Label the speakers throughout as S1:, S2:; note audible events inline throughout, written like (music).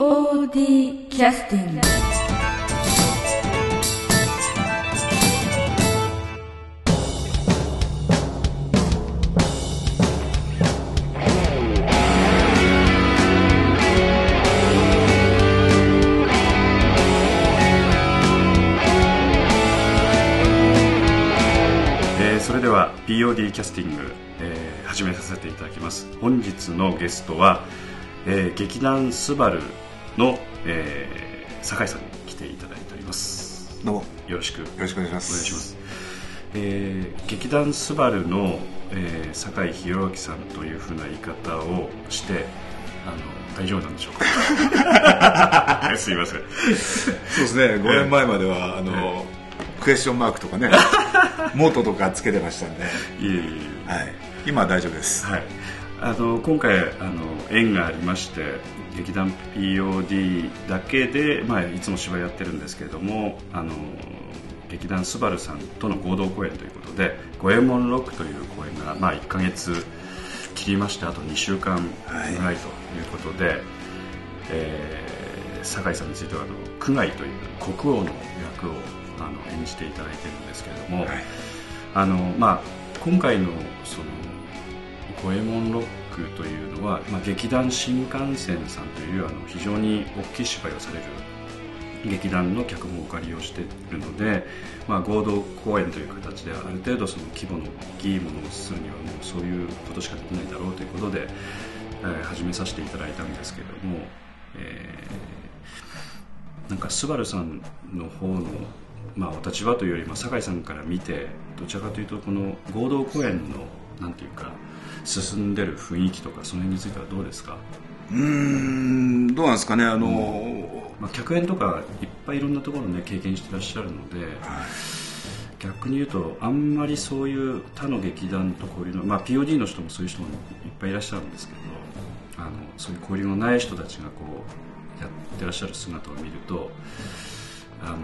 S1: POD キャスティング
S2: えーそれでは POD キャスティング、えー始めさせていただきます。本日のゲストは、えー劇団スバルの、えー酒井さんに来ていただいております。
S3: どうも。
S2: よろしく。
S3: よろしくお願いします。
S2: お願いします、えー劇団スバルの、えー酒井宏明さんというふうな言い方をしてあの大丈夫なんでしょうか？(laughs) すいません。
S3: そうですね。5年前まではあの、クエスチョンマークとかねモートとかつけてましたんで、
S2: いえいえいえ。
S3: はい、今は大丈夫です、
S2: はい、あの今回あの縁がありまして劇団 POD だけで、まあ、いつも芝居やってるんですけれどもあの劇団スバルさんとの合同公演ということで「五右衛門ロック」という公演が、まあ、1ヶ月切りましてあと2週間
S3: はい。
S2: ぐらいということで、えー酒井さんについてはあの久我井という国王の役をあの演じていただいてるんですけれども、
S3: はい。
S2: あのまあ、今回のその五右衛門ロックというのは、まあ、劇団新幹線さんというあの非常に大きい芝居をされる劇団の脚本をお借りをしているので、まあ、合同公演という形である程度その規模の大きいものをするにはもうそういうことしかできないだろうということで、えー始めさせていただいたんですけれども、えーなんかスバルさんの方の、まあ、お立場というよりも酒井さんから見てどちらかというとこの合同公演のなんていうか進んでる雰囲気とかその辺についてはどうですか、
S3: うーんどうなんですかねあの、
S2: まあ、客演とかいっぱいいろんなところね経験してらっしゃるので逆に言うとあんまりそういう他の劇団と交流の、まあ、POD の人もそういう人もいっぱいいらっしゃるんですけどあのそういう交流のない人たちがこうやってらっしゃる姿を見るとあの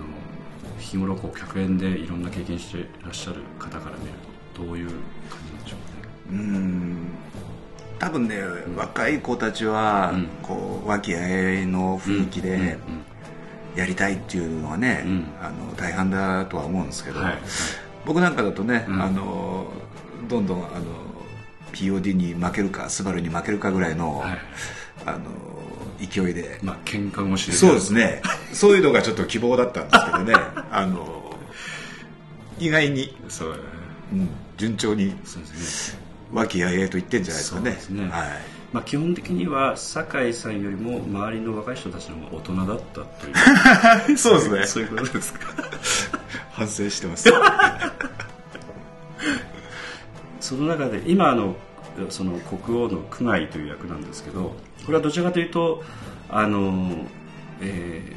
S2: 日頃こう客演でいろんな経験してらっしゃる方から見るとどういう感う
S3: ん。多分ね、若い子たちは、
S2: うん。
S3: こう和気あいあいの雰囲気で、
S2: うん。
S3: やりたいっていうのはね、
S2: うん。
S3: あの大半だとは思うんですけど、
S2: はい。はい
S3: 僕なんかだとね、
S2: うん。
S3: あのどんどんあの POD に負けるかスバルに負けるかぐらいの,、
S2: はい。
S3: あの勢いで、
S2: まあ喧嘩腰で
S3: そうですね。(laughs) そういうのがちょっと希望だったんですけどね。(laughs) あの意外に、
S2: そう
S3: うん。順調に。
S2: そうですね
S3: 和気あいあいと言ってんじゃないですかね。
S2: ね。
S3: はい。
S2: まあ、基本的には酒井さんよりも周りの若い人たちの方が大人だったという。(laughs)
S3: そうですね。
S2: そういうことですか。
S3: 反省してます。(laughs)
S2: その中で今あのその国王の久我井という役なんですけどこれはどちらかというとあの、えー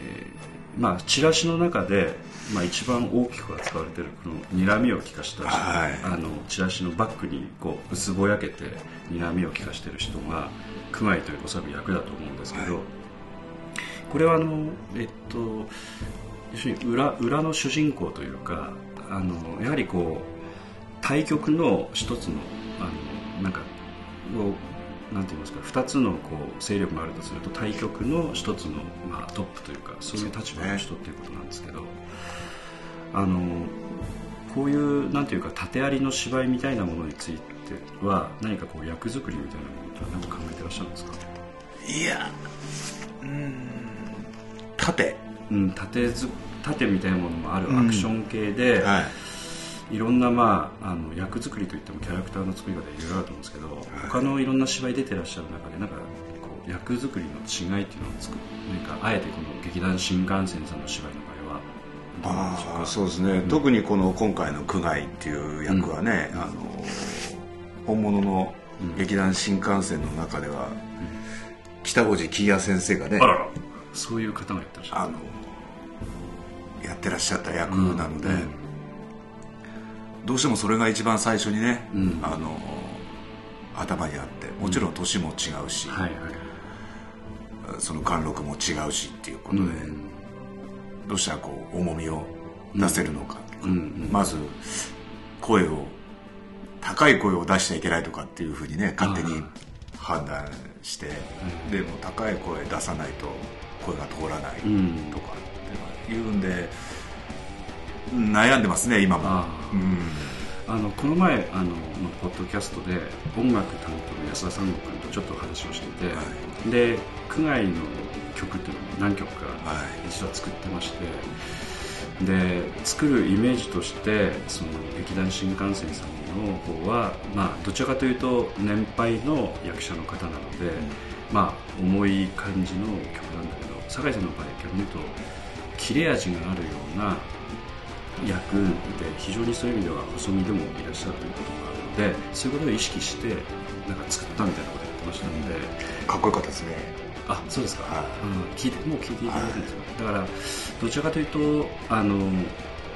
S2: まあ、チラシの中で、まあ、一番大きく扱われているこの睨みを利かした、
S3: はい。
S2: あのチラシのバッグにこう薄ぼやけて睨みを利かしている人が久我井というおそらく役だと思うんですけど、
S3: はい。
S2: これはあのえっと要するに裏裏の主人公というかあのやはりこう対局の一つのあのなんかこうなんて言いますか二つのこう勢力があるとすると対局の一つの、まあ、トップというかそういう立場の人っていうことなんですけど、あのこういうなんていうか縦ありの芝居みたいなものについては何かこう役作りみたいなことは何か考えてらっしゃるんですか？
S3: いやうーん縦。
S2: うん、縦ず縦みたいなものもあるアクション系で、
S3: はい。
S2: いろんな、まあ、あの役作りといってもキャラクターの作り方いろいろあると思うんですけど、他のいろんな芝居出てらっしゃる中でなんかこう役作りの違いっていうのを作るなんかあえてこの劇団新幹線さんの芝居の
S3: ああそうですね、特にこの今回の久我井っていう役はね、あの本物の劇団新幹線の中では、北大路欣也先生がね
S2: そういう方がやってらっしゃる。
S3: あのやってらっしゃった役なので、
S2: うん。
S3: どうしてもそれが一番最初にね、
S2: うん。
S3: あの頭にあってもちろん年も違うし、
S2: はいはい。
S3: その貫禄も違うしっていうことで、
S2: うん
S3: どうしたらこう重みを出せるのか、
S2: うんうん。
S3: まず声を高い声を出しちゃいけないとかっていうふうにね勝手に判断して、でも高い声出さないと声が通らない
S2: うん
S3: とかっていうん。でうん悩んでますね今も。
S2: あ
S3: うん。
S2: あのこの前あののポッドキャストで音楽担当の安田三悟君とちょっと話をしてて、
S3: は
S2: で区外の曲っていうのも何曲か
S3: はい。
S2: 実は作ってましてで作るイメージとしてその劇団新幹線さんの方は、まあ、どちらかというと年配の役者の方なので、まあ、重い感じの曲なんだけど酒井さんの場合逆に言うと切れ味があるような役で非常にそういう意味では細身でもいらっしゃるということもあるのでそういうことを意識してなんか作ったみたいなましたので。
S3: かっこよかったですね。
S2: あそうですか、
S3: はい。
S2: うん、聞いてもう聞いていただいてるんですよ、だからどちらかというとあの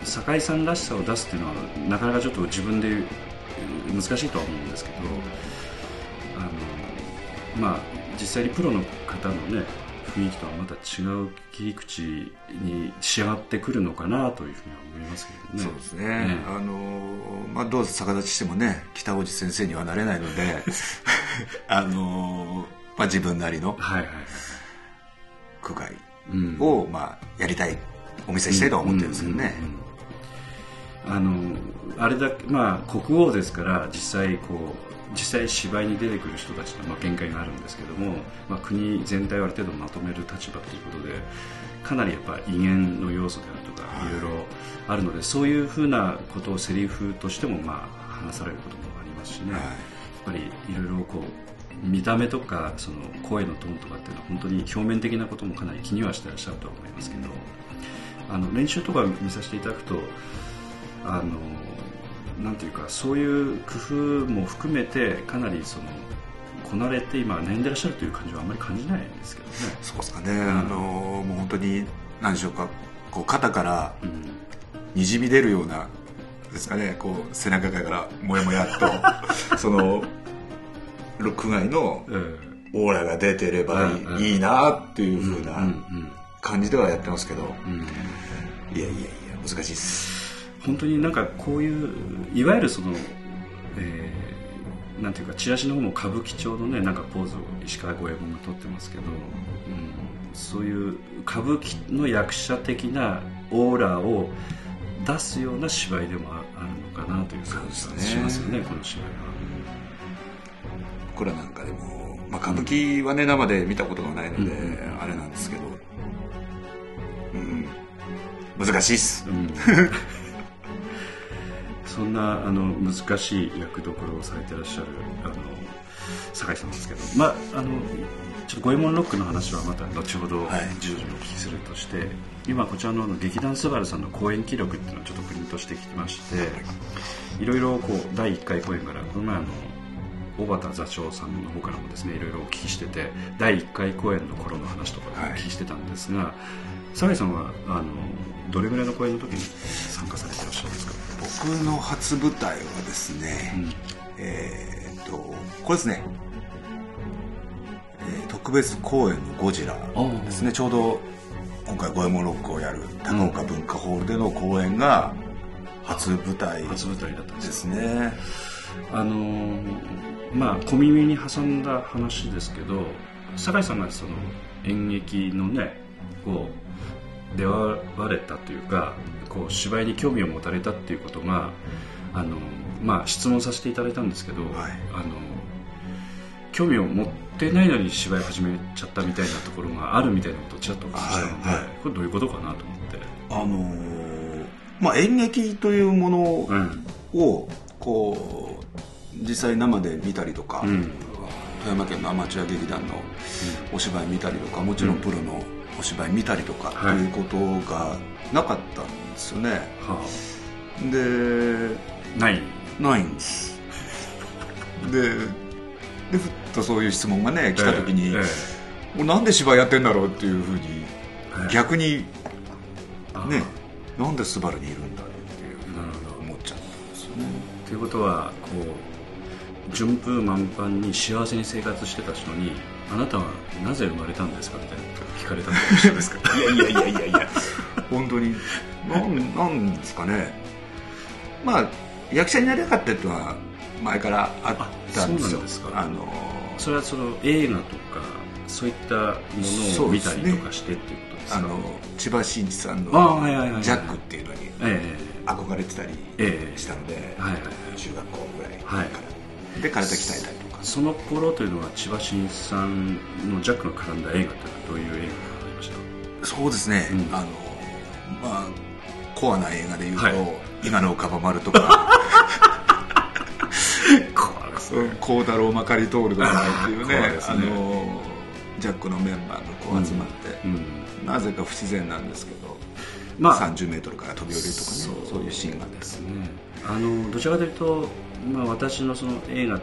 S2: 酒井さんらしさを出すっていうのはなかなかちょっと自分でうん難しいとは思うんですけどあのまあ実際にプロの方のね雰囲気とはまた違う切り口に仕上がってくるのかなというふうには思いますけどね。
S3: そうですね、
S2: ね
S3: あのまあどう逆立ちしてもね北大路先生にはなれないので (laughs) あのまあ自分なりの区外
S2: うん。
S3: を、まあやりたいお見せしたいとは思ってるんですけどね、
S2: うんうんうんうん。あのあれだけまあ国王ですから実際こう実際芝居に出てくる人たちの、まあ、限界があるんですけども、まあ、国全体をある程度まとめる立場ということでかなりやっぱ威厳の要素であるとか
S3: はい
S2: いろいろあるのでそういうふうなことをセリフとしてもまあ話されることもありますしね、
S3: はい。
S2: やっぱりいろいろこう見た目とかその声のトーンとかっていうのは本当に表面的なこともかなり気にはしてらっしゃるとは思いますけどあの練習とか見させていただくとあのなんていうかそういう工夫も含めてかなりそのこなれて今悩んでらっしゃるという感じはあんまり感じないんですけどね。
S3: そうですかね、あのもう本当に何でしょうか。こう肩から
S2: うん。
S3: にじみ出るようなですかね。こう背中からもやもやっと (laughs) その区外の
S2: え
S3: オーラが出てればいい,、
S2: うんうん。
S3: いいなっていう
S2: え
S3: ふうな
S2: うん
S3: 感じではやってますけど、
S2: うん。うん
S3: いやいやいや難しいです
S2: 本当になんかこういういわゆるその、えーなんていうかチラシの方も歌舞伎町のねなんかポーズを石川五右衛門が撮ってますけど、うん、そういう歌舞伎の役者的なオーラを出すような芝居でもああるのかなという感じがしますよねこの芝居は。
S3: 僕らなんかでも、まあ、歌舞伎はね生で見たことがないので、
S2: うん。
S3: あれなんですけど、うん、難しいっす。
S2: うん (laughs) そんなあの難しい役どころをされてらっしゃるあの酒井さんですけど、まあ、あのちょっと五右衛門ロックの話はまた後ほど
S3: はい。
S2: 徐々にお聞きするとして、今こちらの劇団スバルさんの公演記録っていうのをちょっとプリントしてきましていろいろこう第1回公演からこの前あの小畑座長さんの方からもですねいろいろお聞きしてて第1回公演の頃の話とかをお聞きしてたんですが、酒井さんはあのどれぐらいの公演の時に参加されてらっしゃるんですか、
S3: 僕の初舞台はですね、
S2: うん。
S3: えーっとこれですね、えー特別公演の「ゴジラ」ですね。ちょうど今回五右衛門ロックをやる高岡文化ホールでの公演が初舞台
S2: 初舞台だったんで
S3: すね
S2: あのーまあ小耳に挟んだ話ですけど酒井さんがその演劇のねこう出会われたというかこう芝居に興味を持たれたっていうことがあのまあ質問させていただいたんですけど、
S3: はい。
S2: あの興味を持ってないのに芝居始めちゃったみたいなところがあるみたいなことをちらっとお聞きしたので、
S3: はいはい。
S2: これどういうことかなと思って。
S3: あのーまあ演劇というもの
S2: うん。
S3: をこう実際生で見たりとか、
S2: うん。
S3: 富山県のアマチュア劇団のお芝居見たりとかもちろんプロのお芝居見たりとかと
S2: はい
S3: いうことがなかったんですよね、
S2: は
S3: で
S2: あ、ない。
S3: ないんです。ででふっとそういう質問がね来た時に、
S2: ええ。え
S3: もうなんで芝居やってんだろうっていうふうに
S2: え
S3: 逆に
S2: あ
S3: ねなんでスバルにいるんだっていう
S2: なるほど。
S3: 思っちゃったんですよね。
S2: ということはこう順風満帆に幸せに生活してた人にあなたはなぜ生まれたんですかみたいなことを聞かれたと一緒ですか？(laughs)
S3: いやいやいやいやいや。本当になんなんですかね。まあ役者になりたかったっていうのは前からあったんですよ。
S2: あ
S3: の
S2: それはその映画とかそういったものを見たりとかしてっていうことですか？
S3: あの千葉真一さんのジャックっていうのに
S2: え
S3: 憧れてたり
S2: ええ
S3: したので、中学校ぐらいから、
S2: はい
S3: で体鍛えたりとか。
S2: その頃というのは千葉真一さんのジャックが絡んだ映画というのはどういう映画がありました？
S3: そうですね、
S2: うん。
S3: あのまあコアな映画でいうと、
S2: はい。
S3: 今の岡場丸とか。孝太郎まかり通るとかっていうね
S2: ね。
S3: あのジャックのメンバーがこう集まって、
S2: うん
S3: なぜか不自然なんですけど、
S2: まあ
S3: 30メートルから飛び降りるとかねそういうシーンが
S2: ですねあのどちらかというと、まあ、私のその映画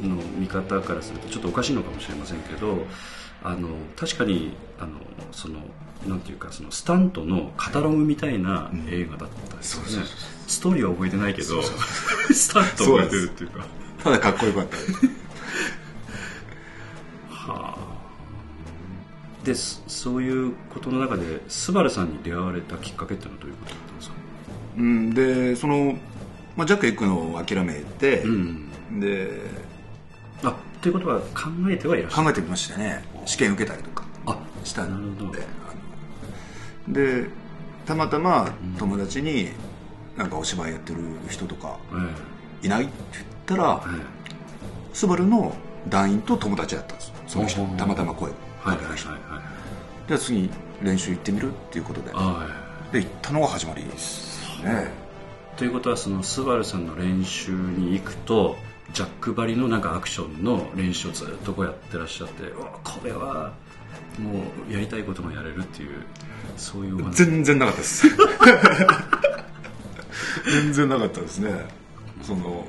S2: の見方からするとちょっとおかしいのかもしれませんけどあの確かにあのそのなんていうかそのスタントのカタログみたいな映画だったですよね、ストーリーは覚えてないけどスタントを覚えてるっていうか。
S3: ただかっこよかった。
S2: はあ。でそそういうことの中でスバルさんに出会われたきっかけっていうのはどういうことだったんですか？
S3: うん。でその、まあ、ジャック行くのを諦めて、
S2: うん。
S3: で
S2: あということは考えてはいらっしゃる。
S3: 考えてみましたね試験受けたりとか
S2: あ
S3: した
S2: なるほど。
S3: んででたまたま友達になんかお芝居やってる人とか
S2: え
S3: いないって言ったら
S2: ええ。
S3: スバルの団員と友達だったんですその人たまたま声を
S2: はいはい
S3: かけた人じゃあ次練習行ってみるっていうことで。
S2: は
S3: で行ったのが始まりですね。
S2: い。ということはそのスバルさんの練習に行くとジャックバリのなんかアクションの練習をずっとこうやってらっしゃってこれはもうやりたいこともやれるっていうそういうお話
S3: 全然なかったです。全然なかったですね。その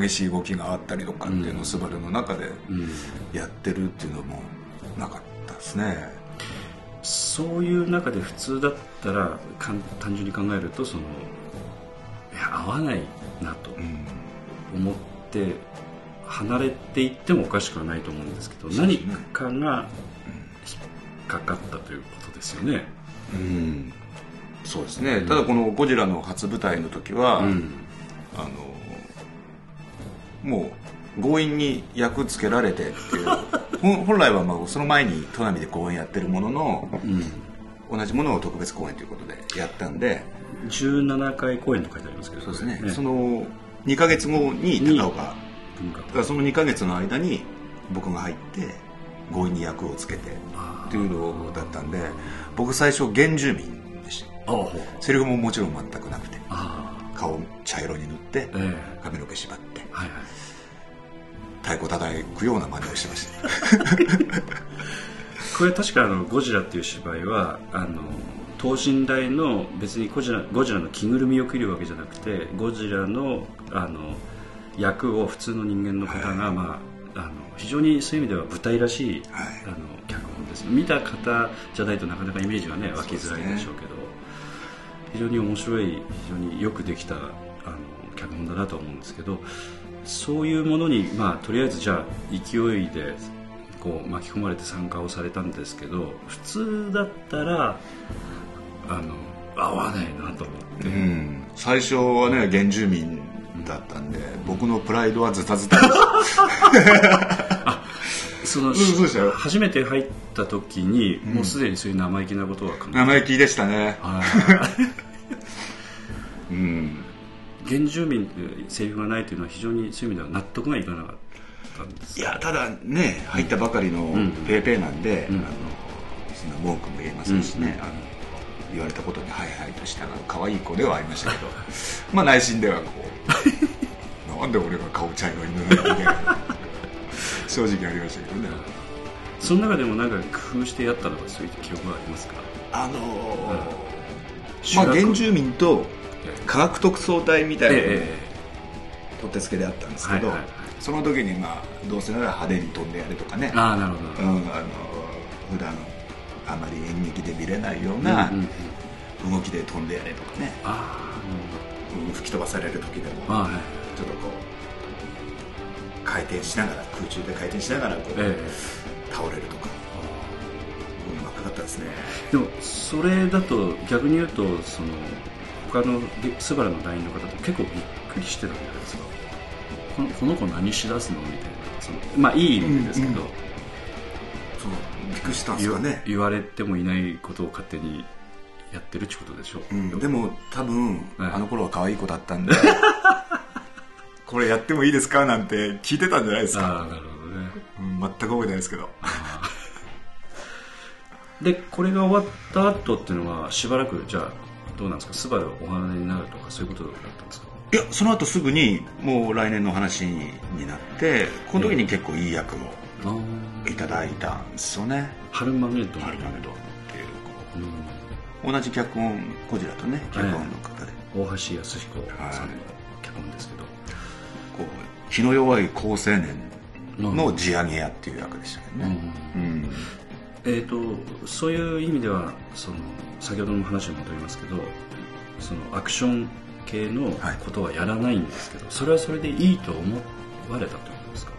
S3: 激しい動きがあったりとかっていうのをスバルの中で
S2: うん。
S3: やってるっていうのもなかったですね。
S2: そういう中で普通だったら単純に考えるとそのいや合わないなと
S3: うん。
S2: 思って離れていってもおかしくはないと思うんですけど何かが引っかかったということですよね。
S3: うん。そうですね、ただこの「ゴジラ」の初舞台の時は、
S2: うん。
S3: あのもう強引に役つけられてっていう (laughs) 本来はまあその前に砺波で公演やってるものの
S2: うん、
S3: 同じものを特別公演ということでやったんで。
S2: 17回公演と書いてありますけど
S3: そうですね。
S2: これ
S3: その2ヶ月後に高岡。だからその2ヶ月の間に僕が入って強引に役をつけて
S2: あ
S3: っていうのだったんで僕最初原住民でした。セリフももちろん全くなくて
S2: あ
S3: 顔茶色に塗って
S2: ええ。
S3: 髪の毛縛って
S2: はいはい。
S3: 太鼓叩くような真似をしてました。(laughs)
S2: これ確かあのゴジラっていう芝居はあの等身大の別にゴジラゴジラの着ぐるみを着るわけじゃなくてゴジラのあの役を普通の人間の方が、まあ、あの非常にそういう意味では舞台らしい、
S3: はい。
S2: あの脚本です。見た方じゃないとなかなかイメージがね。湧きづらいでしょうけど非常に面白い非常によくできたあの脚本だなと思うんですけどそういうものに、まあ、とりあえずじゃあ勢いでこう巻き込まれて参加をされたんですけど普通だったらあの合わないなと思って、
S3: うん。最初はね原住民だったんで僕のプライドはズタズタ。で
S2: その、
S3: んそうでしたよ。
S2: 初めて入った時に、もうすでにそういう生意気なことは
S3: 生意気でしたね。
S2: はい。
S3: うん。
S2: 原住民ってセリフがないというのは非常にそういう意味では納得がいかなかったんです
S3: いやただね入ったばかりの
S2: ん。
S3: ペーペーなんで、
S2: うん。
S3: あのそんな文句も言えませんしね、あの言われたことにはいはいと従う可愛い子ではありましたけど (laughs) まあ内心ではこう (laughs) なんで俺が顔茶色いけないの (laughs) 正直ありましたけどね。
S2: その中でもなんか工夫してやったのかそういう記憶はありますか？
S3: あのー
S2: 主役
S3: まあ原住民と科学特捜隊みたいなのが
S2: え
S3: 取ってつけであったんですけど、
S2: はいはいはい。
S3: その時にまあどうせなら派手に飛んでやれとかね。
S2: ああなるほど、
S3: うん、あの普段あまり演劇で見れないような
S2: うんうんうん。
S3: 動きで飛んでやれとかね、
S2: あ
S3: うん。吹き飛ばされる時でもちょっとこう回転しながら空中で回転しながらこう、
S2: え
S3: 倒れるとか。うまかったですね。
S2: えでもそれだと逆に言うとその他のでスバルの団員の方と結構びっくりしてたんじゃないですか。このこの子何しだすの？みたいな。そのまあいい意味ですけど、
S3: うんそうびっくりしたんですかね。
S2: 言われてもいないことを勝手にやってるってことでしょ、
S3: うん、でも多分、
S2: はい
S3: あの頃は可愛い子だったんで (laughs) これやってもいいですかなんて聞いてたんじゃないですか、
S2: ああなるほどね。
S3: うん、全く覚えてないですけど。
S2: でこれが終わった後っていうのはしばらくじゃあどうなんですか？スバルお花になるとかそういうことだったんですか？
S3: いやその後すぐにもう来年の話になってこの時に結構いい役をいただいたんですよね。ハルマメドっていう
S2: うん
S3: こう同じ脚本こちらとね脚本の方で、
S2: 大橋康彦さんの脚本ですけど、
S3: こう気の弱い好青年の地上げ屋っていう役でしたけどね、うん。
S2: えー、とそういう意味ではその先ほどの話に戻りますけどそのアクション系のことはやらないんですけど、それはそれでいいと思われたということですか？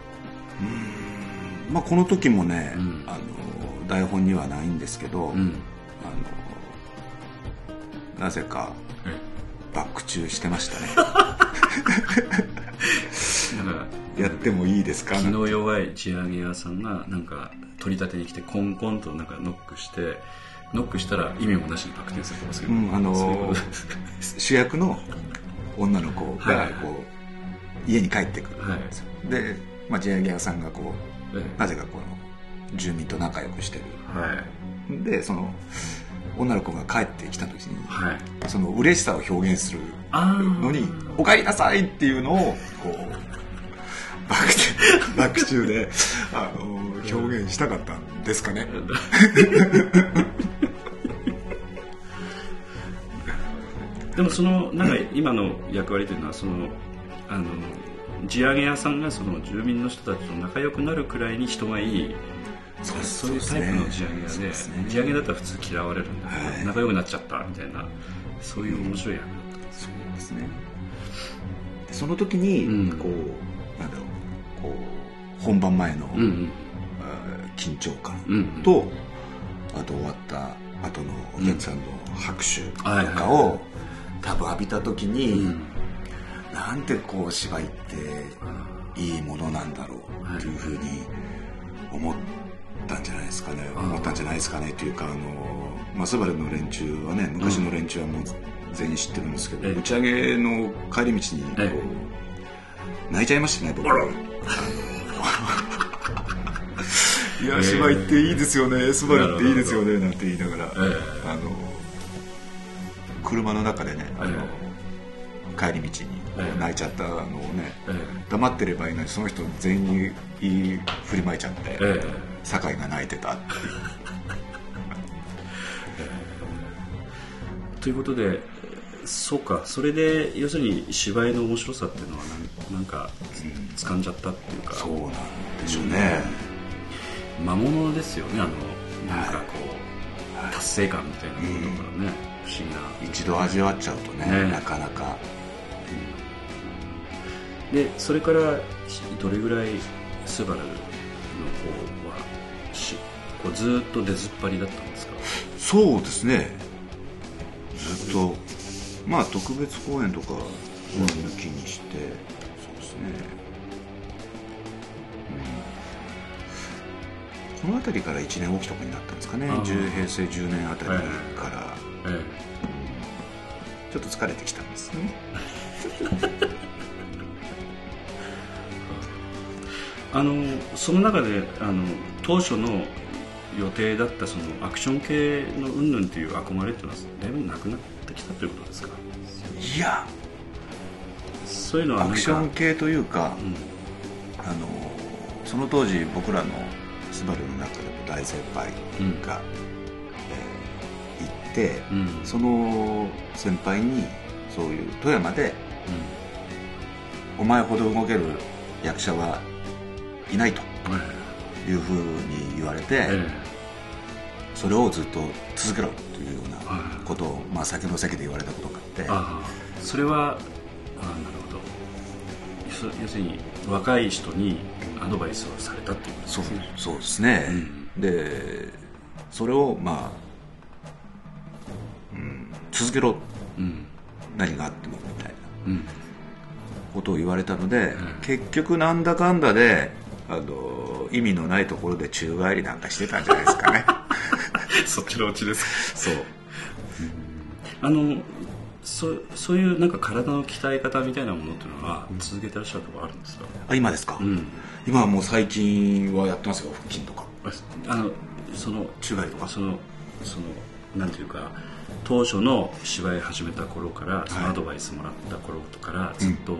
S3: まあ、この時もね、
S2: うん。
S3: あの台本にはないんですけど、
S2: うん。
S3: あのなぜかバック中してましたね。やってもいいですか？
S2: 気の弱い地上げ屋さんがなんか取り立てに来てコンコンとなんかノックしてノックしたら意味もなしにバク転するとかそういう
S3: うんあの
S2: そういうこと
S3: 主役の女の子
S2: はい。
S3: がこう、家に帰ってくる
S2: はい
S3: んですよ、で、まあ、地上げ屋さんがこう
S2: え
S3: なぜかこの住民と仲良くしてる。
S2: えはい。
S3: でその女の子が帰ってきた時に
S2: はい。
S3: その嬉しさを表現するのに「おかえりなさい!」っていうのをこうバック中バック中であの表現したかったんですかね。
S2: でもそのなんか今の役割というのはそのあの地上げ屋さんがその住民の人たちと仲良くなるくらいに人がいい
S3: そう
S2: そういうタイプの地上げ屋で
S3: ね。
S2: 地上げだったら普通嫌われるんだけど、
S3: はい
S2: 仲良くなっちゃったみたいなそういう面白い役だったんですよ
S3: そうですね。でその時に
S2: うん。
S3: こう、なんだろうこう本番前の、
S2: うんうん。
S3: 緊張感
S2: うんうん。
S3: と、あと終わった後のお客さんの拍手と
S2: はいはい
S3: かを、多分浴びた時に、
S2: うん
S3: なんてこう芝居っていいものなんだろうっていうふうに思ったんじゃないですかね、思ったんじゃないですかねっていうかあの、まあ、スバルの連中はね昔の連中はもう全員知ってるんですけど、
S2: ええ
S3: 打ち上げの帰り道にこう、
S2: え
S3: 泣いちゃいましたね僕あの (laughs) いや芝居っていいですよねスバルっていいですよねなんて言いながら、
S2: え
S3: あの車の中でねあの、帰り道に
S2: ええ
S3: 泣いちゃったのをね
S2: え
S3: 黙ってればいいのにその人全員に言い振りまいちゃって、酒井が泣いてたっていう。(laughs)
S2: ということでそうか。それで要するに芝居の面白さっていうのはなんなん。か掴んじゃったっていうか、
S3: そうなんでしょうね、
S2: 魔物ですよね。あのなんかこう、達成感みたいなものとかね、不思議な。
S3: 一度味わっちゃうとね
S2: ね。
S3: なかなか
S2: でそれからひどれぐらいスバルの方はしこうずーっと出ずっぱりだったんですか？
S3: そうですね。ずっとまあ特別公演とかは抜きにして、そうですね、うん。この辺りから1年おきとかになったんですかね。
S2: あー。
S3: 10平成10年あたりから。
S2: え
S3: ちょっと疲れてきたんですね (laughs)
S2: あのその中であの当初の予定だったそのアクション系の云々っていう憧れっていうのはだいぶなくなってきたということですか？
S3: いや。
S2: そういうのは
S3: アクション系というか、
S2: うん。
S3: あのその当時僕らのスバルの中でも大先輩が、えー行って、
S2: うん。
S3: その先輩にそういう富山でお前ほど動ける役者はいないと
S2: い
S3: いうふうに言われて、
S2: え
S3: それをずっと続けろというような
S2: はい。
S3: ことを、まあ、先の席で言われたことがあって
S2: それはああなるほど。そ要するに若い人にアドバイスをされたっていうことです
S3: そう
S2: ね
S3: そうですね、
S2: うん。
S3: でそれをまあ、うん、続けろ
S2: うん。
S3: 何があってもみたいな
S2: うん。
S3: ことを言われたので、
S2: ん。
S3: 結局なんだかんだであの意味のないところで宙返りなんかしてたんじゃないですかね。(laughs)
S2: そっちのうちです
S3: そう。
S2: あのそそういうなんか体の鍛え方みたいなものっていうのは続けてらっしゃるところあるんですか、
S3: あ今ですか、
S2: うん、
S3: 今はもう最近はやってますよ腹筋とか。
S2: あのその
S3: 宙返りとか。
S2: そのそのなんていうか当初の芝居始めた頃からそのアドバイスもらった頃からずっと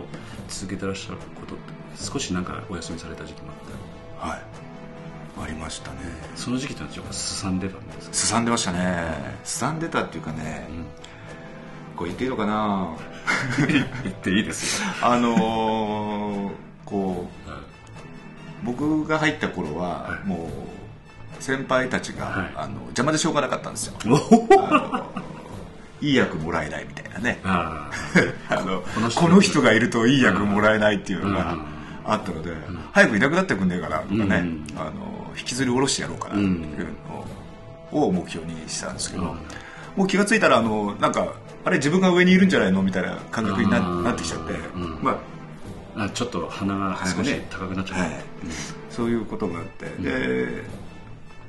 S2: 続けてらっしゃることって少しなんかお休みされた時期もあった
S3: はい。ありましたね。
S2: その時期ってのはすさんでたんですか？
S3: すさんでましたね。すさんでたっていうかね、これ言っていいのかな？(laughs)
S2: 言っていいですよ、(laughs)
S3: あのーこう
S2: はい。
S3: 僕が入った頃は、
S2: はい。
S3: もう先輩たちが、
S2: はい。
S3: あの邪魔でしょうがなかったんですよ。
S2: お
S3: いい役もらえないみたいなね。
S2: あ (laughs)
S3: あの
S2: この人
S3: がいるといい役もらえないっていうのが
S2: うん。
S3: あったので、早くいなくなってくんねえかなとかね、
S2: うん。
S3: あの引きずり下ろしてやろうかなっていうのを目標にしたんですけど、
S2: うん。
S3: もう気が付いたらあのなんかあれ自分が上にいるんじゃないのみたいな感覚にな
S2: うん。
S3: なってきちゃって、
S2: うん。
S3: まあ
S2: ちょっと鼻が少し高くなっちゃう、
S3: はい。そういうことがあって、で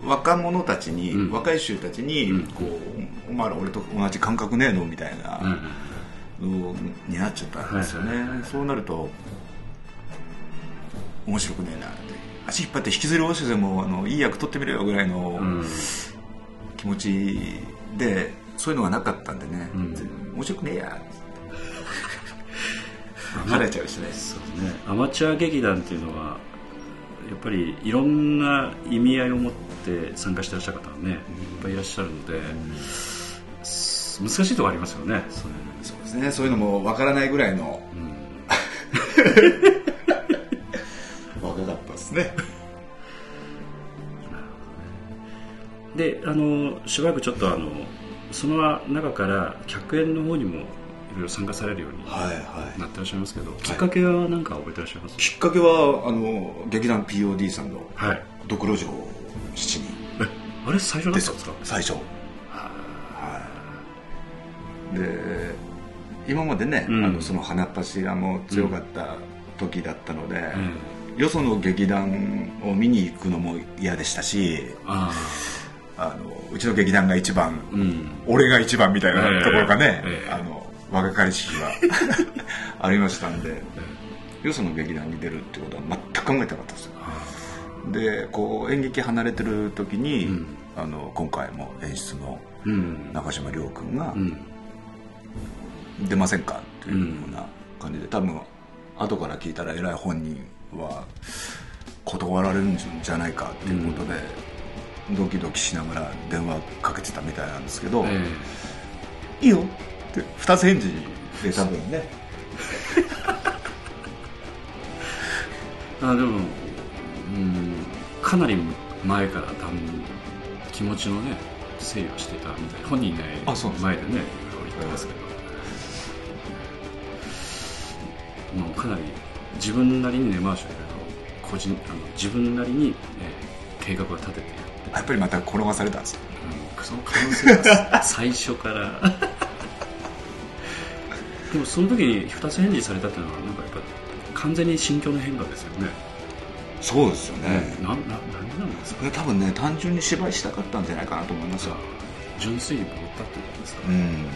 S3: 若者たちに、
S2: うん。
S3: 若い衆たちに、
S2: うん。
S3: こうお前ら俺と同じ感覚ねえのみたいな、
S2: うん
S3: のになっちゃったんですよね、そうなると面白くねえなって。足引っ張って引きずり下ろしてでもあのいい役取ってみろよぐらいの
S2: うん。
S3: 気持ちでそういうのがなかったんでね、
S2: うん。
S3: 面白くねえや晴 (laughs) れちゃうしね。
S2: そうね。アマチュア劇団っていうのはやっぱりいろんな意味合いを持って参加してらっしゃる方がね、いっぱいいらっしゃるので、す難しいところありますよね。それ
S3: そうですね。そういうのもわからないぐらいの
S2: うん。(laughs)
S3: 若かったですね。(laughs)
S2: であのしばらくちょっとあのその中から客演の方にもいろ参加されるように
S3: はいはい。
S2: なってらっしゃいますけど、きっかけは何か覚えてらっしゃいます？
S3: きっかけはあの劇団 POD さんの
S2: はい「
S3: ドクロ城七人。
S2: えあれ最初」だですか？
S3: 最初。はい。で今までね、
S2: うん。
S3: あのその花っ柱も強かった時だったので、
S2: え
S3: よその劇団を見に行くのも嫌でしたし
S2: あ
S3: あ。のうちの劇団が一番
S2: あうん。
S3: 俺が一番みたいなところがね、
S2: ええ。
S3: あの若かりし日はありましたんでよその劇団に出るってことは全く考えてなかったですよ。でこう演劇離れてる時に、
S2: うん。
S3: あの今回も演出の
S2: うん。
S3: 中島亮君が
S2: うん。
S3: 出ませんかっていうような感じで多分後から聞いたら偉い本人は断られるんじゃないかっていうことで、ドキドキしながら電話かけてたみたいなんですけど、
S2: え。
S3: いいよって二つ返事。で多分ね。
S2: え (laughs) あでもうんかなり前から多分気持ちのね整理をしてたみたい。本人いない
S3: あそうです。
S2: 前でねいろいろ言ってますけど、もうかなり自分なりに根回しをいろいろ個人あの自分なりに、えー計画を立ててやって
S3: やっぱりまた転がされたんですよ
S2: うんその可能性は最初からでもその時に二つ返事されたっていうのはなんかやっぱ完全に心境の変化ですよね、
S3: そうですよね、
S2: なな何なんですか？
S3: これ多分ね単純に芝居したかったんじゃないかなと思いますよ。
S2: 純粋に戻ったってことですか、
S3: うん。あのなんてい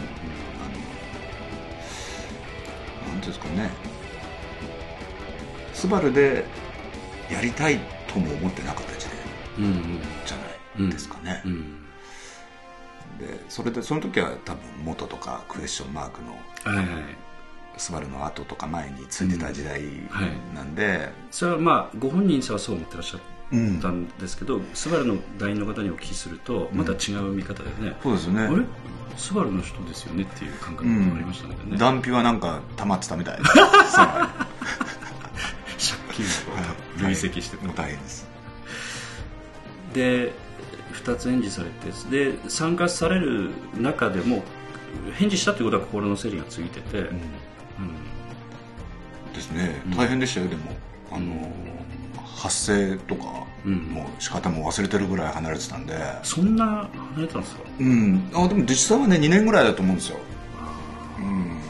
S3: うんですかね。スバルでやりたいとも思ってなかった時代
S2: うんうん。
S3: じゃないですかね、
S2: うん
S3: でそれでその時は多分元とかクエスチョンマークの
S2: はいはい。
S3: スバルの後とか前についてた時代
S2: はい
S3: なんで、
S2: それはまあご本人さはそう思ってらっしゃ
S3: うん
S2: ったんですけど、スバルの団員の方にお聞きするとまた違う見方でね、
S3: そうですよね。
S2: あれ？スバルの人ですよねっていう感覚がありましたのでね、
S3: 断片はなんか溜まってたみたいです (laughs)
S2: 借金を累積してて、
S3: もう大変です。
S2: で2つ返事されてで参加される中でも返事したってことは心の整理がついてて、うん。
S3: ですね。
S2: うん。
S3: 大変でしたよでも。あの、発声とか
S2: うん。
S3: もう仕方も忘れてるぐらい離れてたんで。
S2: そんな離れたんですか？
S3: うん。あでも実際はね2年ぐらいだと思うんですよ。うん。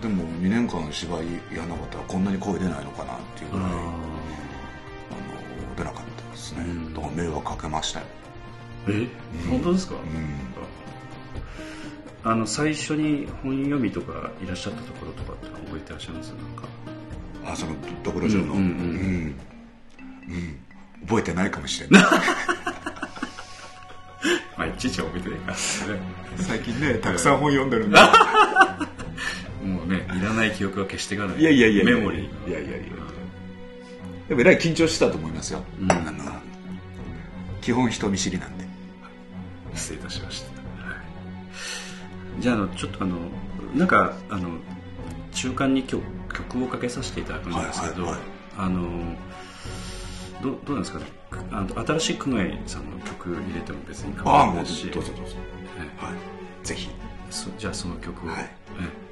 S3: でも2年間芝居やらなかったらこんなに声出ないのかなっていうぐらいあの出なかったですね、
S2: うん。
S3: だから迷惑かけましたよ
S2: え、本当ですか、
S3: うん。
S2: あの最初に本読みとかいらっしゃったところとかって覚えてらっしゃいます？なんか。
S3: あそのドクロ城の？
S2: うんうんうん
S3: 覚えてないかもしれない。(laughs)
S2: まあいちいち覚えてないからね。
S3: 最近ねたくさん本読んでるんで。(laughs)
S2: もうねいらない記憶は消していかない。
S3: いやいやいやいや
S2: メモリー。
S3: いやいやいや。でもえらい緊張してたと思いますよ、
S2: うん。
S3: あの基本人見知りなんで
S2: 失礼いたしました、はい。じゃああのちょっとあのなんかあの中間に今日曲をかけさせていただくんですけど、
S3: はいはいはい。
S2: あのどどうなんですかね？あの新しい久米さんの曲入れても別に構わないですし
S3: どうぞどうぞ。
S2: はい。
S3: はい。ぜひ。
S2: そじゃあその曲を、
S3: はい。
S2: ええ。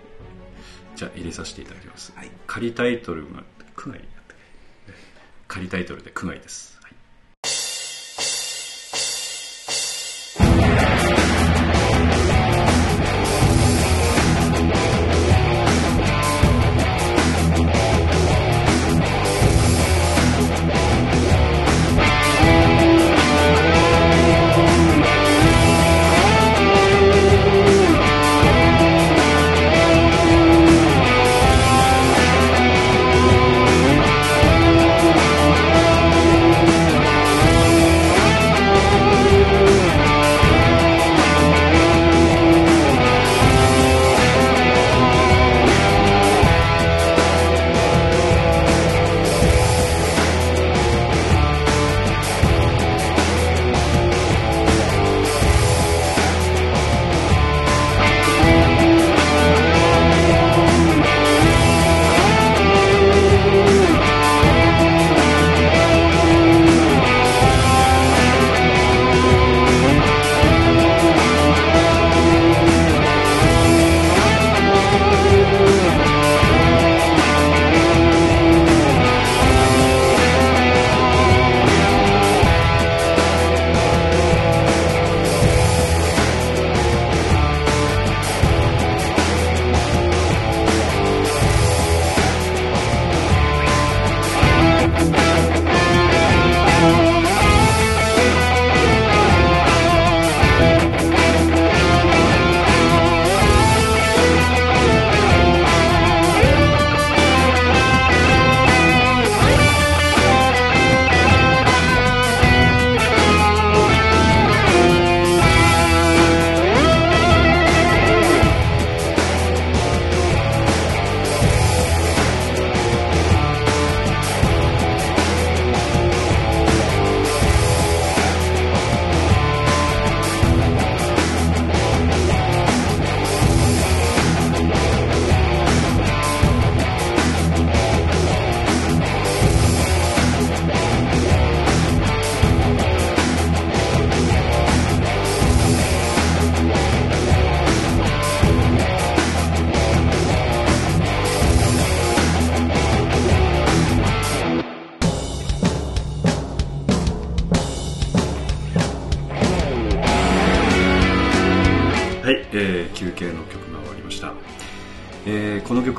S2: じゃあ入れさせていただきます、
S3: はい。
S2: 仮タイトルが「久外」やったっけ？ええ仮タイトルで「久外」です、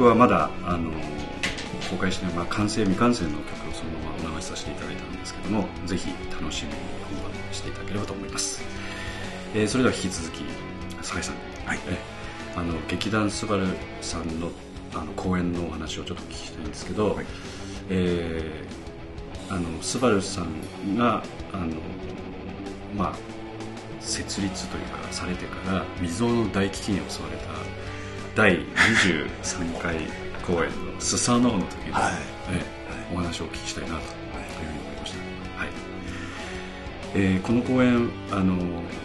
S2: 曲はまだあの公開してまあ、完成未完成の曲をそのままお流しさせていただいたんですけどもぜひ楽しみに本番していただければと思います、えーそれでは引き続き酒井さん、
S3: はい。
S2: えーあの劇団スバルさんのあの公演のお話をちょっとお聞きしたいんですけど、
S3: はい。
S2: えーあのスバルさんがあのまあ設立というかされてから未曾有の大飢饉に襲われた第23回公演のスサノオの時の、
S3: はい。
S2: ええお話をお聞きしたいなというふうに思いました、はい。えーこの公演あの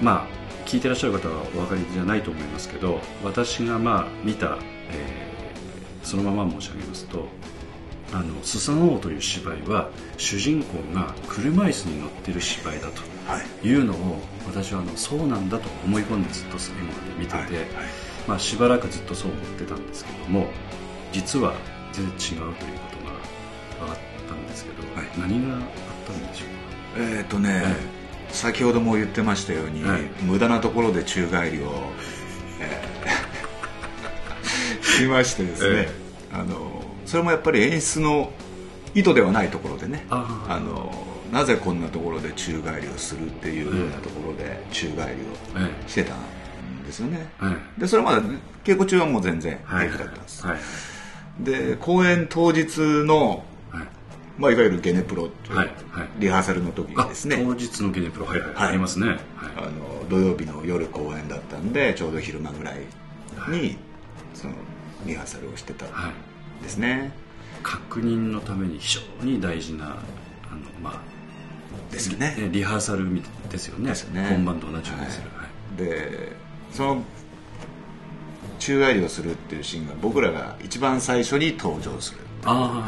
S2: まあ聞いてらっしゃる方はお分かりじゃないと思いますけど私がまあ見た、えーそのまま申し上げますとあのスサノオという芝居は主人公が車椅子に乗ってる芝居だと
S3: はい。
S2: いうのを私はあのそうなんだと思い込んでずっと最後まで見てて、
S3: はい。はい
S2: まあ、しばらくずっとそう思ってたんですけども実は全然違うということが分かったんですけど、
S3: はい。
S2: 何があったんでしょう
S3: えっ、とね、
S2: はい。
S3: 先ほども言ってましたように、
S2: はい。
S3: 無駄なところで宙返りを、えー (laughs) しましてですね、
S2: え
S3: あのそれもやっぱり演出の意図ではないところでね
S2: あー。
S3: のなぜこんなところで宙返りをするっていうようなところで宙返りを
S2: え。
S3: してたんですよね、
S2: え
S3: でそれまだ稽古中はもう全然
S2: はい。
S3: 平気だったんです、
S2: はい。
S3: で公演当日の、
S2: はい。
S3: まあ、いわゆるゲネプロ
S2: はい。はい。
S3: リハーサルの時に
S2: あ
S3: ですね、
S2: 当日のゲネプロ。はいはい、
S3: はい。
S2: ありますね。はい。
S3: あの土曜日の夜公演だったんでちょうど昼間ぐらいにそのリハーサルをしてたん
S2: はい
S3: ですね、
S2: 確認のために非常に大事なあのまあ
S3: ですよね
S2: リリハーサルみですよね。
S3: ね。
S2: 本番と同じようにする、
S3: は
S2: はい。
S3: でその宙返りをするっていうシーンが僕らが一番最初に登場する。
S2: あ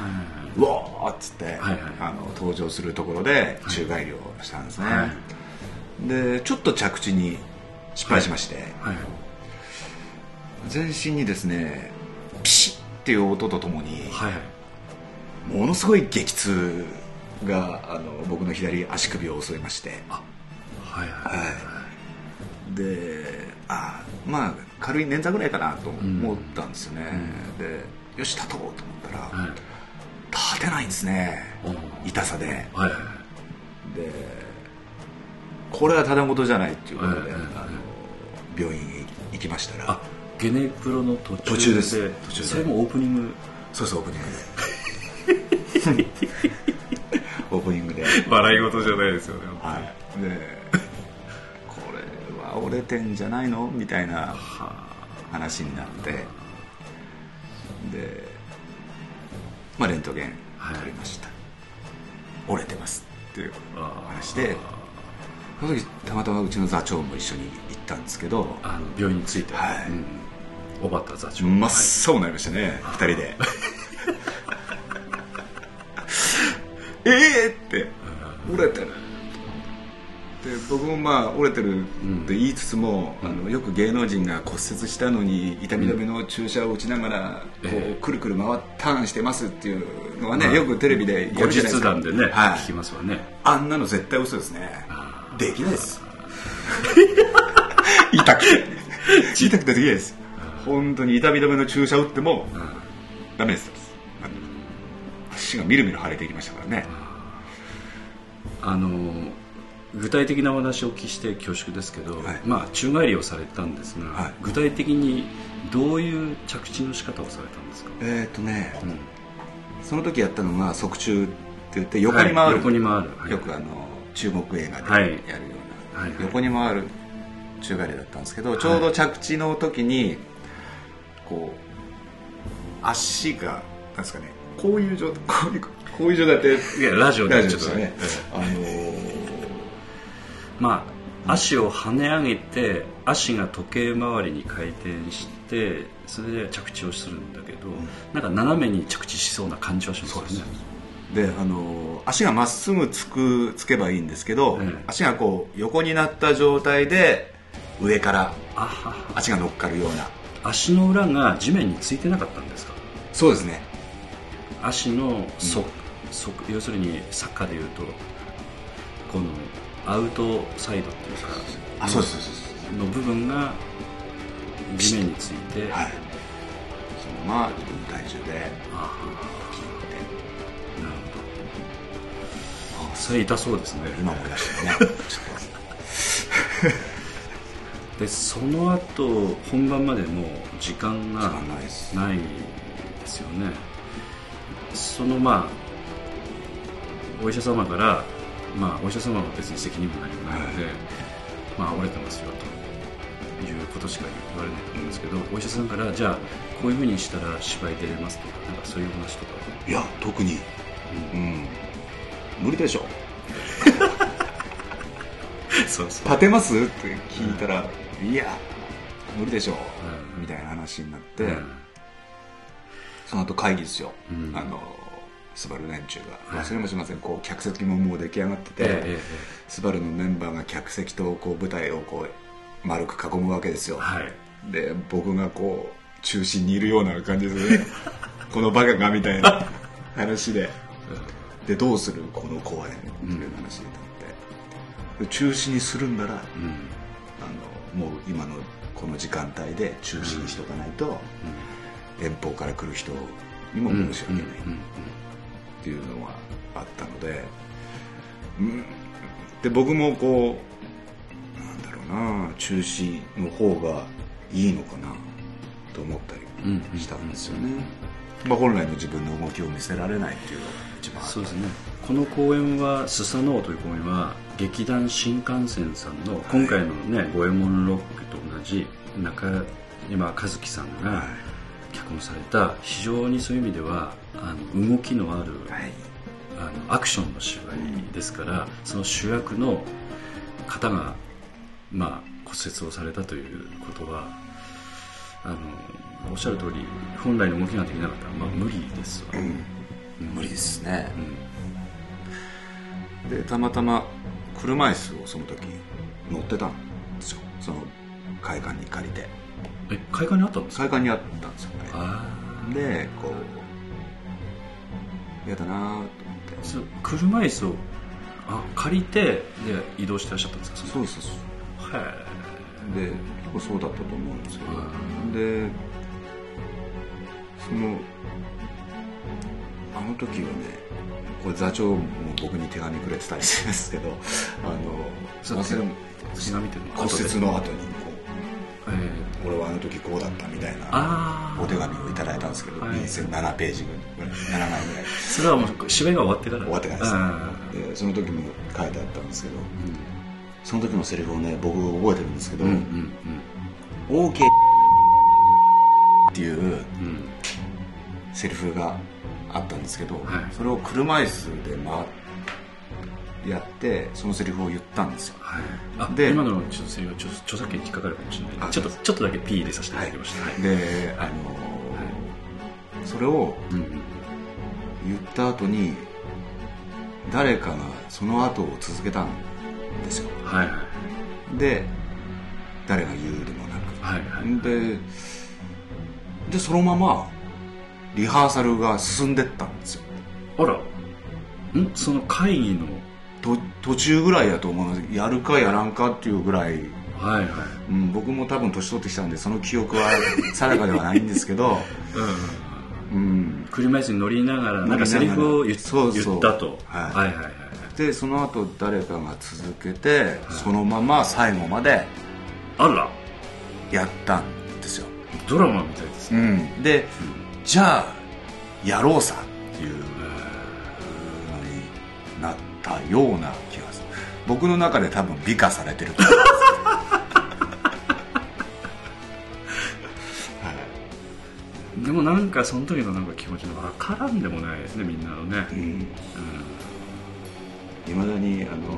S3: うわーっつって、
S2: はい
S3: あの登場するところで宙返りをしたんですね、
S2: は
S3: でちょっと着地に失敗しまして、
S2: いはい。
S3: 全身にですねピシッっていう音とともに、
S2: はいはい。
S3: ものすごい激痛があの僕の左足首を襲いまして。
S2: はいはい。
S3: はいであまあ軽い捻挫ぐらいかなと思ったんですよね、でよし立とうと思ったら、
S2: はい
S3: 立てないんですね。痛さで。
S2: はいはい。
S3: でこれはただ事じゃないっていうことで、
S2: はい
S3: あの病院へ行きましたら。
S2: あゲネプロの途中で
S3: 途中です。途中で。
S2: それもオープニング？
S3: そうそうオープニングで。(laughs) (laughs) オープニングで。
S2: 笑い事じゃないですよね。
S3: はい。でこ折れてんじゃないの？みたいな話になって。でまあレントゲン取りました、折れてますっていう話でその時たまたまうちの座長も一緒に行ったんですけど
S2: あの病院について。
S3: はい。
S2: うん。小畑座長。
S3: 真っ青になりましたね、二人で。(laughs) ええって折れてる。で僕もまあ折れてるって言いつつも、あのよく芸能人が骨折したのに痛み止めの注射を打ちながら、こうくるくる回っターンしてますっていうのはね、よくテレビでや
S2: 後
S3: るじゃないですか。
S2: 日談でね
S3: はい。
S2: 聞きますわね。
S3: あんなの絶対嘘ですね。できないです。(laughs) 痛くて。痛くてできないです。本当に痛み止めの注射打ってもダメです。足がみるみる腫れていきましたからね。
S2: あの具体的なお話をお聞きして恐縮ですけど、
S3: はい。
S2: まあ宙返りをされたんですが、
S3: はい。
S2: 具体的にどういう着地の仕方をされたんですか、
S3: えっ、とね、
S2: うん。
S3: その時やったのが側宙って言って横に回る、
S2: はい横に回る。はい。
S3: よくあの中国映画で
S2: はい。
S3: やるような、横に回る宙返りだったんですけどちょうど着地の時にこう足がなんですかねこういう状態こういうこういう状態で
S2: いやラジオでちょっと
S3: ね。
S2: ね、
S3: あのー
S2: まあ足を跳ね上げて足が時計回りに回転してそれで着地をするんだけど、なんか斜めに着地しそうな感じはしますよね。
S3: であの足がまっすぐつくつけばいいんですけど、
S2: ええ。
S3: 足がこう横になった状態で上から足が乗っかるような。
S2: 足の裏が地面についてなかったんですか？
S3: そうですね。
S2: 足のそ、そ要するにサッカーでいうとこのアウトサイドっていうか
S3: あそうですそうです
S2: の部分が地面について、
S3: すはい。そのまま自分の体重で
S2: あ
S3: ピンって。
S2: なるほど。それ痛そうですね。
S3: 今思い出したね。(laughs) ちょっ
S2: でその後本番までもう時間が
S3: ないです
S2: よね。そのまあお医者様からまあお医者様は別に責任も何もないので、まあ折れてますよということしか言われないと思うんですけど、お医者さんからじゃあこういうふうにしたら芝居出れますとかなんかそういう話とか。
S3: といや特に。うん。無理でしょ。(laughs)
S2: そうそ
S3: 立てます？って聞いたら、いや無理でしょ。
S2: うん。
S3: みたいな話になって、
S2: うん。
S3: その後会議ですよ、
S2: うん。
S3: あのスバル連中が。
S2: はい。
S3: 忘れもしません。こう客席ももう出来上がってて、
S2: え
S3: スバルのメンバーが客席とこう舞台をこう丸く囲むわけですよ、
S2: はい。
S3: で僕がこう中心にいるような感じですね。(laughs) このバカがみたいな話で。でどうする？この公演っていう話になって、で中止にするんなら
S2: うん。
S3: あのもう今のこの時間帯で中止にしとかないと、遠方から来る人にも
S2: うん
S3: 申し訳ない。
S2: うんうん
S3: っていうのはあったのでうん。で僕もこうなんだろうな中止の方がいいのかなと思ったりしたんですよね、まあ、本来の自分の動きを見せられないっていうのが一番
S2: そうですね。この公演は「スサノオ」という公演は劇団新幹線さんの今回のね五右衛門ロックと同じ中山和樹さんが脚本された非常にそういう意味ではあの動きのある、
S3: はい。
S2: あのアクションの芝居ですからその主役の方が、まあ、骨折をされたということはあのおっしゃる通り本来の動きができなかったら、まあ、無理ですわ、
S3: うん。無理ですね。
S2: うん。
S3: でたまたま車椅子をその時乗ってたんですよ。その会館に借りて
S2: え会館にあったんですか？
S3: 会館にあったんですよね。
S2: あ
S3: でこう嫌だなと思って。
S2: あそう車椅子をあ借りてで移動してらっしゃったんですか？
S3: そうそうそう。
S2: は
S3: で結構そうだったと思うんですけど、
S2: う
S3: でそのあの時はねこれ座長も僕に手紙くれてたりするんですけどあの
S2: 手紙って
S3: 骨折の後にこ
S2: ええ。
S3: う俺はあの時こうだったみたいなお手紙をいただいたんですけど、
S2: はい。
S3: 7ページぐらい7枚ぐらい。
S2: それはもう芝居が終わってから。
S3: 終わってからです
S2: あ
S3: でその時も書いてあったんですけど
S2: ー
S3: その時のセリフをね僕覚えてるんですけど
S2: うんうん「
S3: OK (laughs)」っていう
S2: うん。うん
S3: セリフがあったんですけど、
S2: はい。
S3: それを車椅子で回やってそのセリフを言ったんですよ。
S2: はい、あ
S3: で
S2: 今のちょっとセリフはちょ著作権に引っかかるかもしれないちょっとちょっとだけ P 入れさせていただきました、はい。
S3: であのーそれを言った後に誰かがその後を続けたんですよ。
S2: はいはい。
S3: で誰が言うでもなく。
S2: はいはい。
S3: ででそのままリハーサルが進んでったんですよ。
S2: あら。ん？その会議の
S3: と途中ぐらいやと思うのでやるかやらんかっていうぐらい、
S2: はいはい。
S3: うん、僕も多分年取ってきたんでその記憶は (laughs) 定かではないんですけど、
S2: うん。
S3: うん、
S2: 車椅子に乗りながらなんかセリフを言っ
S3: そうそう。
S2: 言ったと、
S3: はい。
S2: はいはいはい
S3: でその後誰かが続けて、そのまま最後まで
S2: あら。
S3: やったんですよ、
S2: ドラマみたいですね、
S3: うん、で、じゃあやろうさっていうのになったような気がする。僕の中で多分美化されてると思います
S2: でもなんかその時のなんか気持ちの分からんでもないですねみんなのね、
S3: うん。いまだにあの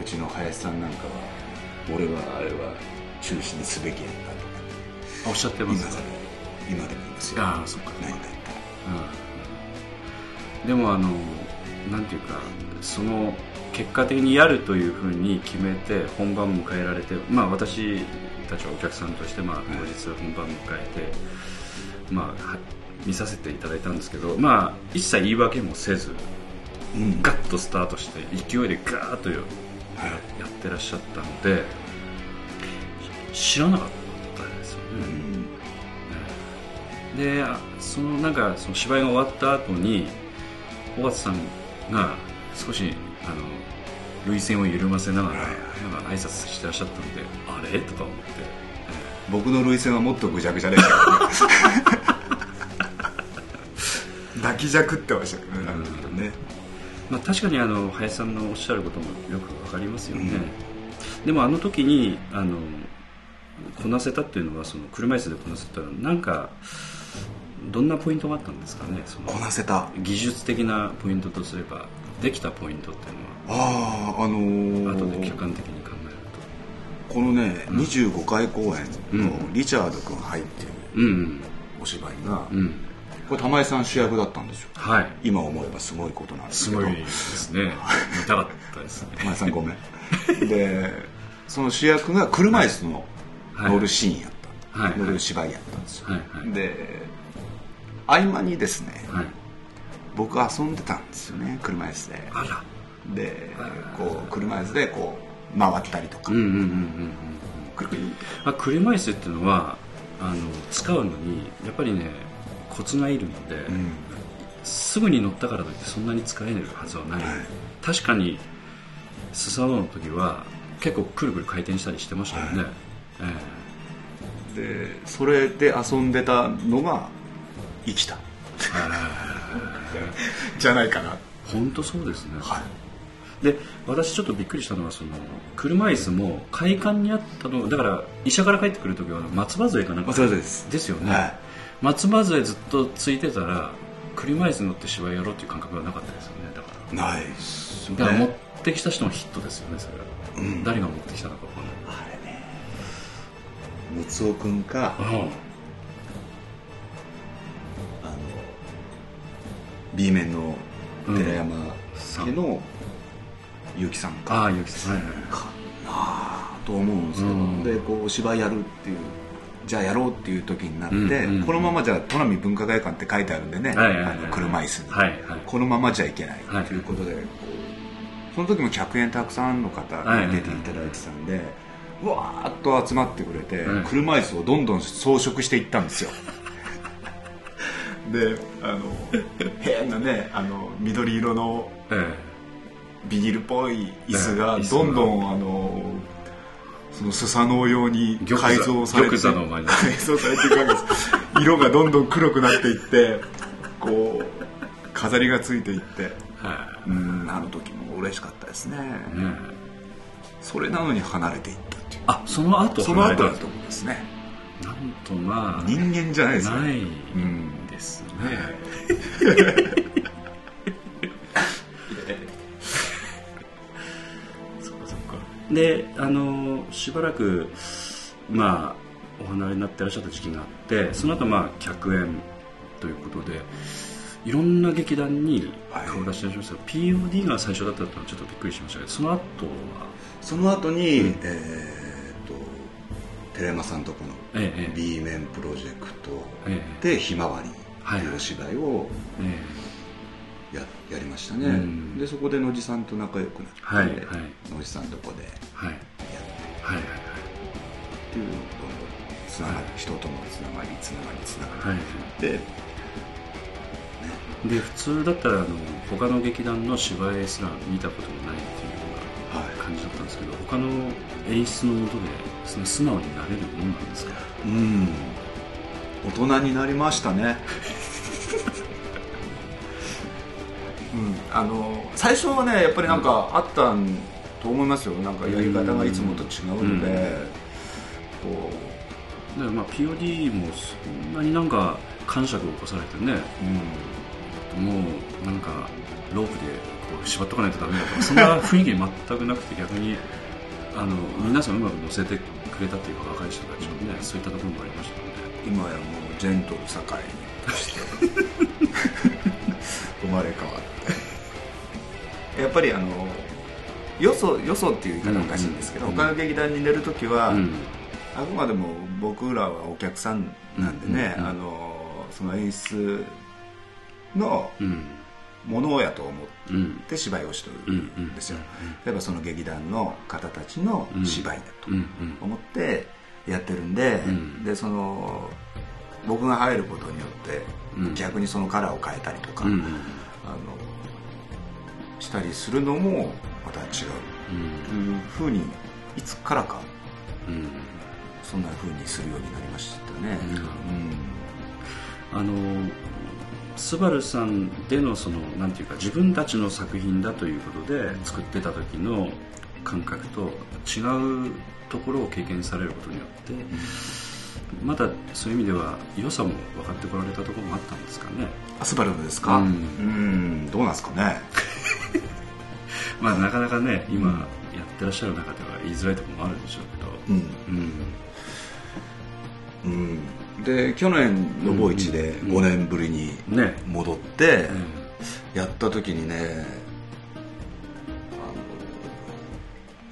S3: うちの林さんなんかは俺はあれは中止にすべきやったとか
S2: おっしゃってます
S3: 今でも今でも言いますよ。
S2: ああそっか。
S3: 何だったら。
S2: うん。でもあのなんていうかその結果的にやるというふうに決めて本番を迎えられてまあ私たちはお客さんとしてまあ当日本番を迎えてまあは見させていただいたんですけどまあ一切言い訳もせず
S3: うん。
S2: ガッとスタートして勢いでガーッとやってらっしゃったのでし知らなかったですよね、であそのなんかその芝居が終わった後に尾形さんが少しあの涙腺を緩ませながら、
S3: はいはい。
S2: 挨拶してらっしゃったのであれ？とか思って、
S3: 僕の涙腺はもっとぐちゃぐちゃでした抱 (laughs) きじゃくってましたけどね。
S2: まあ、確かにあの林さんのおっしゃることもよくわかりますよね、でもあの時にあのこなせたっていうのはその車椅子でこなせたなんかどんなポイントがあったんですかねその
S3: こなせた。
S2: 技術的なポイントとすればできたポイントっていう
S3: あああの
S2: のは
S3: ー
S2: 後で客観的に考える
S3: このね、25回公演
S2: う
S3: のリチャード君入ってる
S2: とうん。
S3: お芝居が、
S2: うん、うん、
S3: これ玉井さん主役だったんですよ。
S2: はい。
S3: 今思えばすごいことなんですけど。
S2: すごいですね。見たかったですね。
S3: 玉井さんごめん。でその主役が車椅子の乗るシーンやった、
S2: はい。
S3: 乗る芝居やったんですよ、
S2: はい。はい。
S3: で合間にですね
S2: はい。
S3: 僕遊んでたんですよね車椅子で。
S2: あら。
S3: でこう車椅子でこう回ったりとか、
S2: うんうんうんうんうん
S3: くるくる
S2: まあ、車椅子っていうのはあの使うのにやっぱりねコツがいるので、
S3: うん。
S2: すぐに乗ったからといってそんなに使えるはずはない、
S3: はい。
S2: 確かにスサノオの時は結構くるくる回転したりしてましたよね、え。
S3: でそれで遊んでたのが生きた。(laughs) じゃないかな。
S2: え本当そうですね、
S3: はい。
S2: で私ちょっとびっくりしたのはその車椅子も快感にあったのだから医者から帰ってくる時は松葉杖かなんか。
S3: 松葉杖です。
S2: ですよね、
S3: はい。
S2: 松葉杖ずっとついてたら車椅子乗って芝居やろうっていう感覚がなかったですよね。だから。
S3: ないっす
S2: だから持ってきた人のヒットですよねそれは、
S3: うん。
S2: 誰が持ってきたのか分かんない。
S3: あれね。六尾君か。あの B 面の寺山家の結城さんか。
S2: ああゆきさん。はいはい
S3: かなあと思うんですけど、
S2: うん。
S3: でこうお芝居やるっていうじゃあやろうっていう時になって、
S2: うんうん
S3: このままじゃ砺波文化会館って書いてあるんでね、
S2: はいはいはい。
S3: あの車椅子に、
S2: はいはい。
S3: このままじゃいけない。
S2: はい。
S3: ということで、こうその時も客演たくさんの方に出ていただいてたんで、うわーっと集まってくれて、
S2: うん
S3: 車椅子をどんどん装飾していったんですよであの変なねあの緑色の
S2: え
S3: ビニールっぽい椅子が
S2: ええ。
S3: どんどんあのそのスサノオ用に改造されて (laughs) 改造されていくわけです。色がどんどん黒くなっていってこう飾りがついていって。
S2: えは
S3: うんあの時も嬉しかったですね。
S2: いね
S3: それなのに離れていったっていう。
S2: あその後
S3: その後だと思うんですね。
S2: なんとまあ
S3: 人間じゃないですよ
S2: ない。
S3: うん
S2: です。ね、そっかそっか。であのしばらくまあお離れになってらっしゃった時期があってその後まあ客演ということでいろんな劇団に顔出してらっしゃい。ましたけど、POD が最初だったのはちょっとびっくりしましたけどその後は？
S3: その後に、
S2: うん。
S3: えーっと寺山さんとこの B 面プロジェクト
S2: え。
S3: で「ひまわり」ってい。うお芝居を
S2: え。
S3: ややりましたね、
S2: うん。
S3: でそこで野地さんと仲良くなって、
S2: はいはい。
S3: 野地さんとこでや
S2: えはい
S3: って
S2: はい。はい
S3: っていうどんどんつながり人とのつながりつながりつながり、
S2: はい。はい
S3: で
S2: で普通だったらあの他の劇団の芝居すら見たこともないっていうような
S3: はい
S2: 感じだったんですけど他の演出のもとでその素直になれるもんなんですか？
S3: うん大人になりましたね。(laughs) うんあの最初はねやっぱりなんかあったんと思いますよ。なんかやり方がいつもと違うので、
S2: うん。
S3: こ
S2: だからまあ POD もそんなになんか感触を起こされてね。
S3: う、うん、
S2: もうなんかロープでこう縛っとかないとダメだとかそんな雰囲気全くなくて逆にあの皆さんうまく乗せてくれたっていうか若い人たちもねそういったところもありました。ので
S3: 今やもうジェントル堺として。(laughs) 生まれ変わって。やっぱりあのよそよそっていう言い方はおかしいんですけど、
S2: うん。
S3: 他の劇団に出る時は、
S2: うん。
S3: あくまでも僕らはお客さんなんでね、
S2: うん。うん。
S3: あのその演出の
S2: うん。
S3: ものやと思っ
S2: うん
S3: て芝居をしてるんですよ、例えばその劇団の方たちの芝居だと
S2: うん。うん。
S3: 思ってやってるんで,、
S2: うん。
S3: でその僕が入ることによって、
S2: うん。
S3: 逆にそのカラーを変えたりとか、
S2: うん。うん
S3: あのしたりするのもまた違う。というふうにいつからか
S2: うん。
S3: そんなふうにするようになりましたね、
S2: あのスバルさんでのそのなんていうか自分たちの作品だということで作ってた時の感覚と違うところを経験されることによって、まだそういう意味では良さも分かってこられたところもあったんですかね。
S3: アスバルですか？
S2: う
S3: うんんどうなんですかね？(laughs)
S2: まあなかなかね今やってらっしゃる中では言いづらいところもあるでしょうけど。
S3: うん。
S2: うん。
S3: うん、で去年の某一で
S2: うん。
S3: 5年ぶりに
S2: ね。
S3: 戻って
S2: え
S3: やった時にね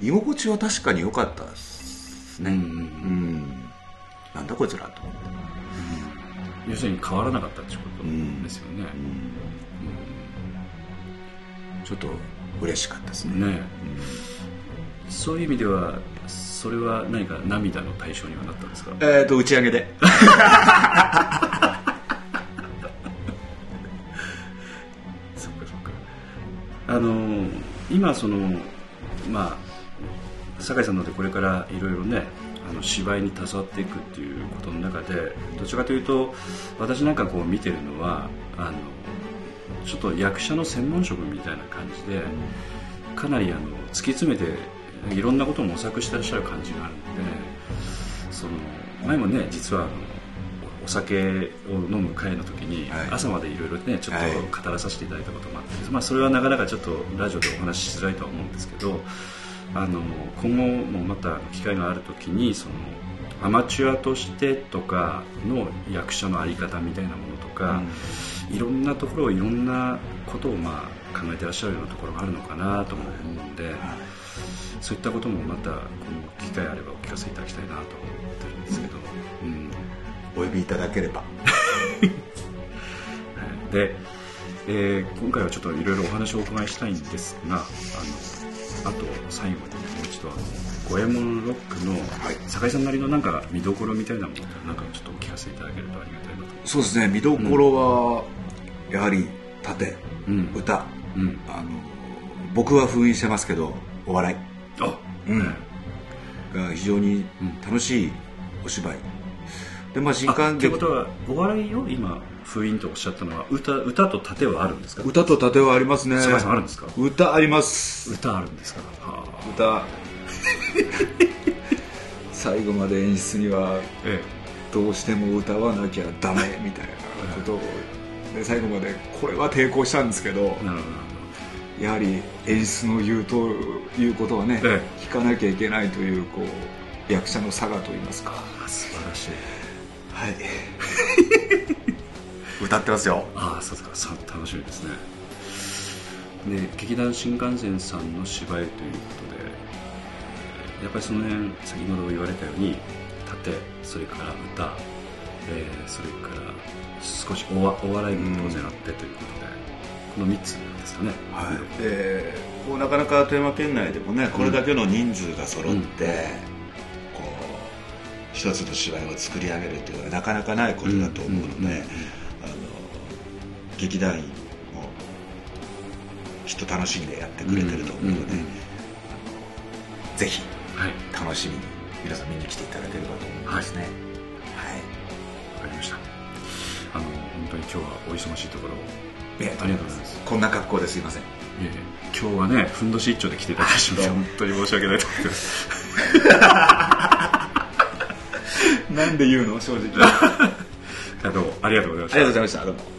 S3: 居心地は確かに良かったですね。
S2: うんうん
S3: うん。なんだこいつらと思って。
S2: 要するに変わらなかったってことですよね、
S3: ちょっと嬉しかったですね。
S2: ねそういう意味ではそれは何か涙の対象にはなったんですか？
S3: えっ、と打ち上げで。(laughs)
S2: あの今そのまあ酒井さんのでこれからいろいろねあの芝居に携わっていくっていうことの中でどちらかというと私なんかこう見てるのはあのちょっと役者の専門職みたいな感じでかなりあの突き詰めていろんなことを模索してらっしゃる感じがあるのでその前もね実はあのお酒を飲む会の時に
S3: はい。
S2: 朝までいろいろねちょっ
S3: はい。
S2: と語らさせていただいたこともあって、まあ、それはなかなかちょっとラジオでお話ししづらいとは思うんですけどあの今後もまた機会がある時にそのアマチュアとしてとかの役者の在り方みたいなものとか、いろんなところいろんなことをまあ考えてらっしゃるようなところがあるのかなと思うので、そういったこともまたこの機会あればお聞かせいただきたいなと思ってるんですけど、うん。
S3: お呼びいただければ。
S2: はい。で、えー今回はちょっといろいろお話をお伺いしたいんですがあのあと最後にもう一度あの五右衛門ロックの酒井さんなりのなんか見どころみたいなものなんかちょっとお聞かせいただければありがたいなと。
S3: そうですね見どころはやはり盾、
S2: うん。
S3: 歌
S2: うん。
S3: あの僕は封印してますけどお笑い。
S2: あ
S3: うん。が非常に楽しいお芝居。でまあ新
S2: あ
S3: 観劇
S2: ってことはお笑いを今封印とおっしゃったのは歌歌と盾はあるんですか？
S3: 歌と盾はありますね。
S2: 酒井さんあるんですか？
S3: 歌あります。
S2: 歌あるんですか？はあ。
S3: 歌。(laughs) 最後まで演出には
S2: え
S3: どうしても歌わなきゃダメみたいなことをで最後までこれは抵抗したんですけど
S2: えなるほど。
S3: やはり演出の言うということはね、
S2: え
S3: 聞かなきゃいけないというこう役者の差がといいますか。
S2: 素晴らしい。
S3: はい歌ってますよ。
S2: ああそうですか楽しみですね。で劇団新幹線さんの芝居ということでえーやっぱりその辺先ほど言われたように盾それから歌、えーそれから少しおわお笑いも当然あってということで、この3つですかね。
S3: はい、でこうなかなか富山県内でもねこれだけの人数が揃って、
S2: うん。
S3: こう一つの芝居を作り上げるというのはなかなかないことだと思うので、
S2: うん
S3: 劇団員もきっと楽しんでやってくれてると思うので、ぜひ
S2: はい。
S3: 楽しみに皆さん見に来ていただければと思いますね。はい。
S2: わかりました。あの本当に今日はお忙しいところありがとうございます。
S3: こんな格好ですいません。
S2: いえいえ。今日はねふんどし一丁で来ていただきまして本当に申し訳ないと思ってます。(laughs)
S3: なんで言うの？正直。(laughs)
S2: あどうも。ありがとうございました。
S3: ありがとうございました。どうも。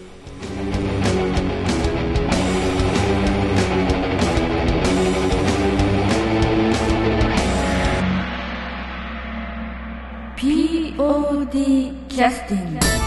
S1: POD キャスティング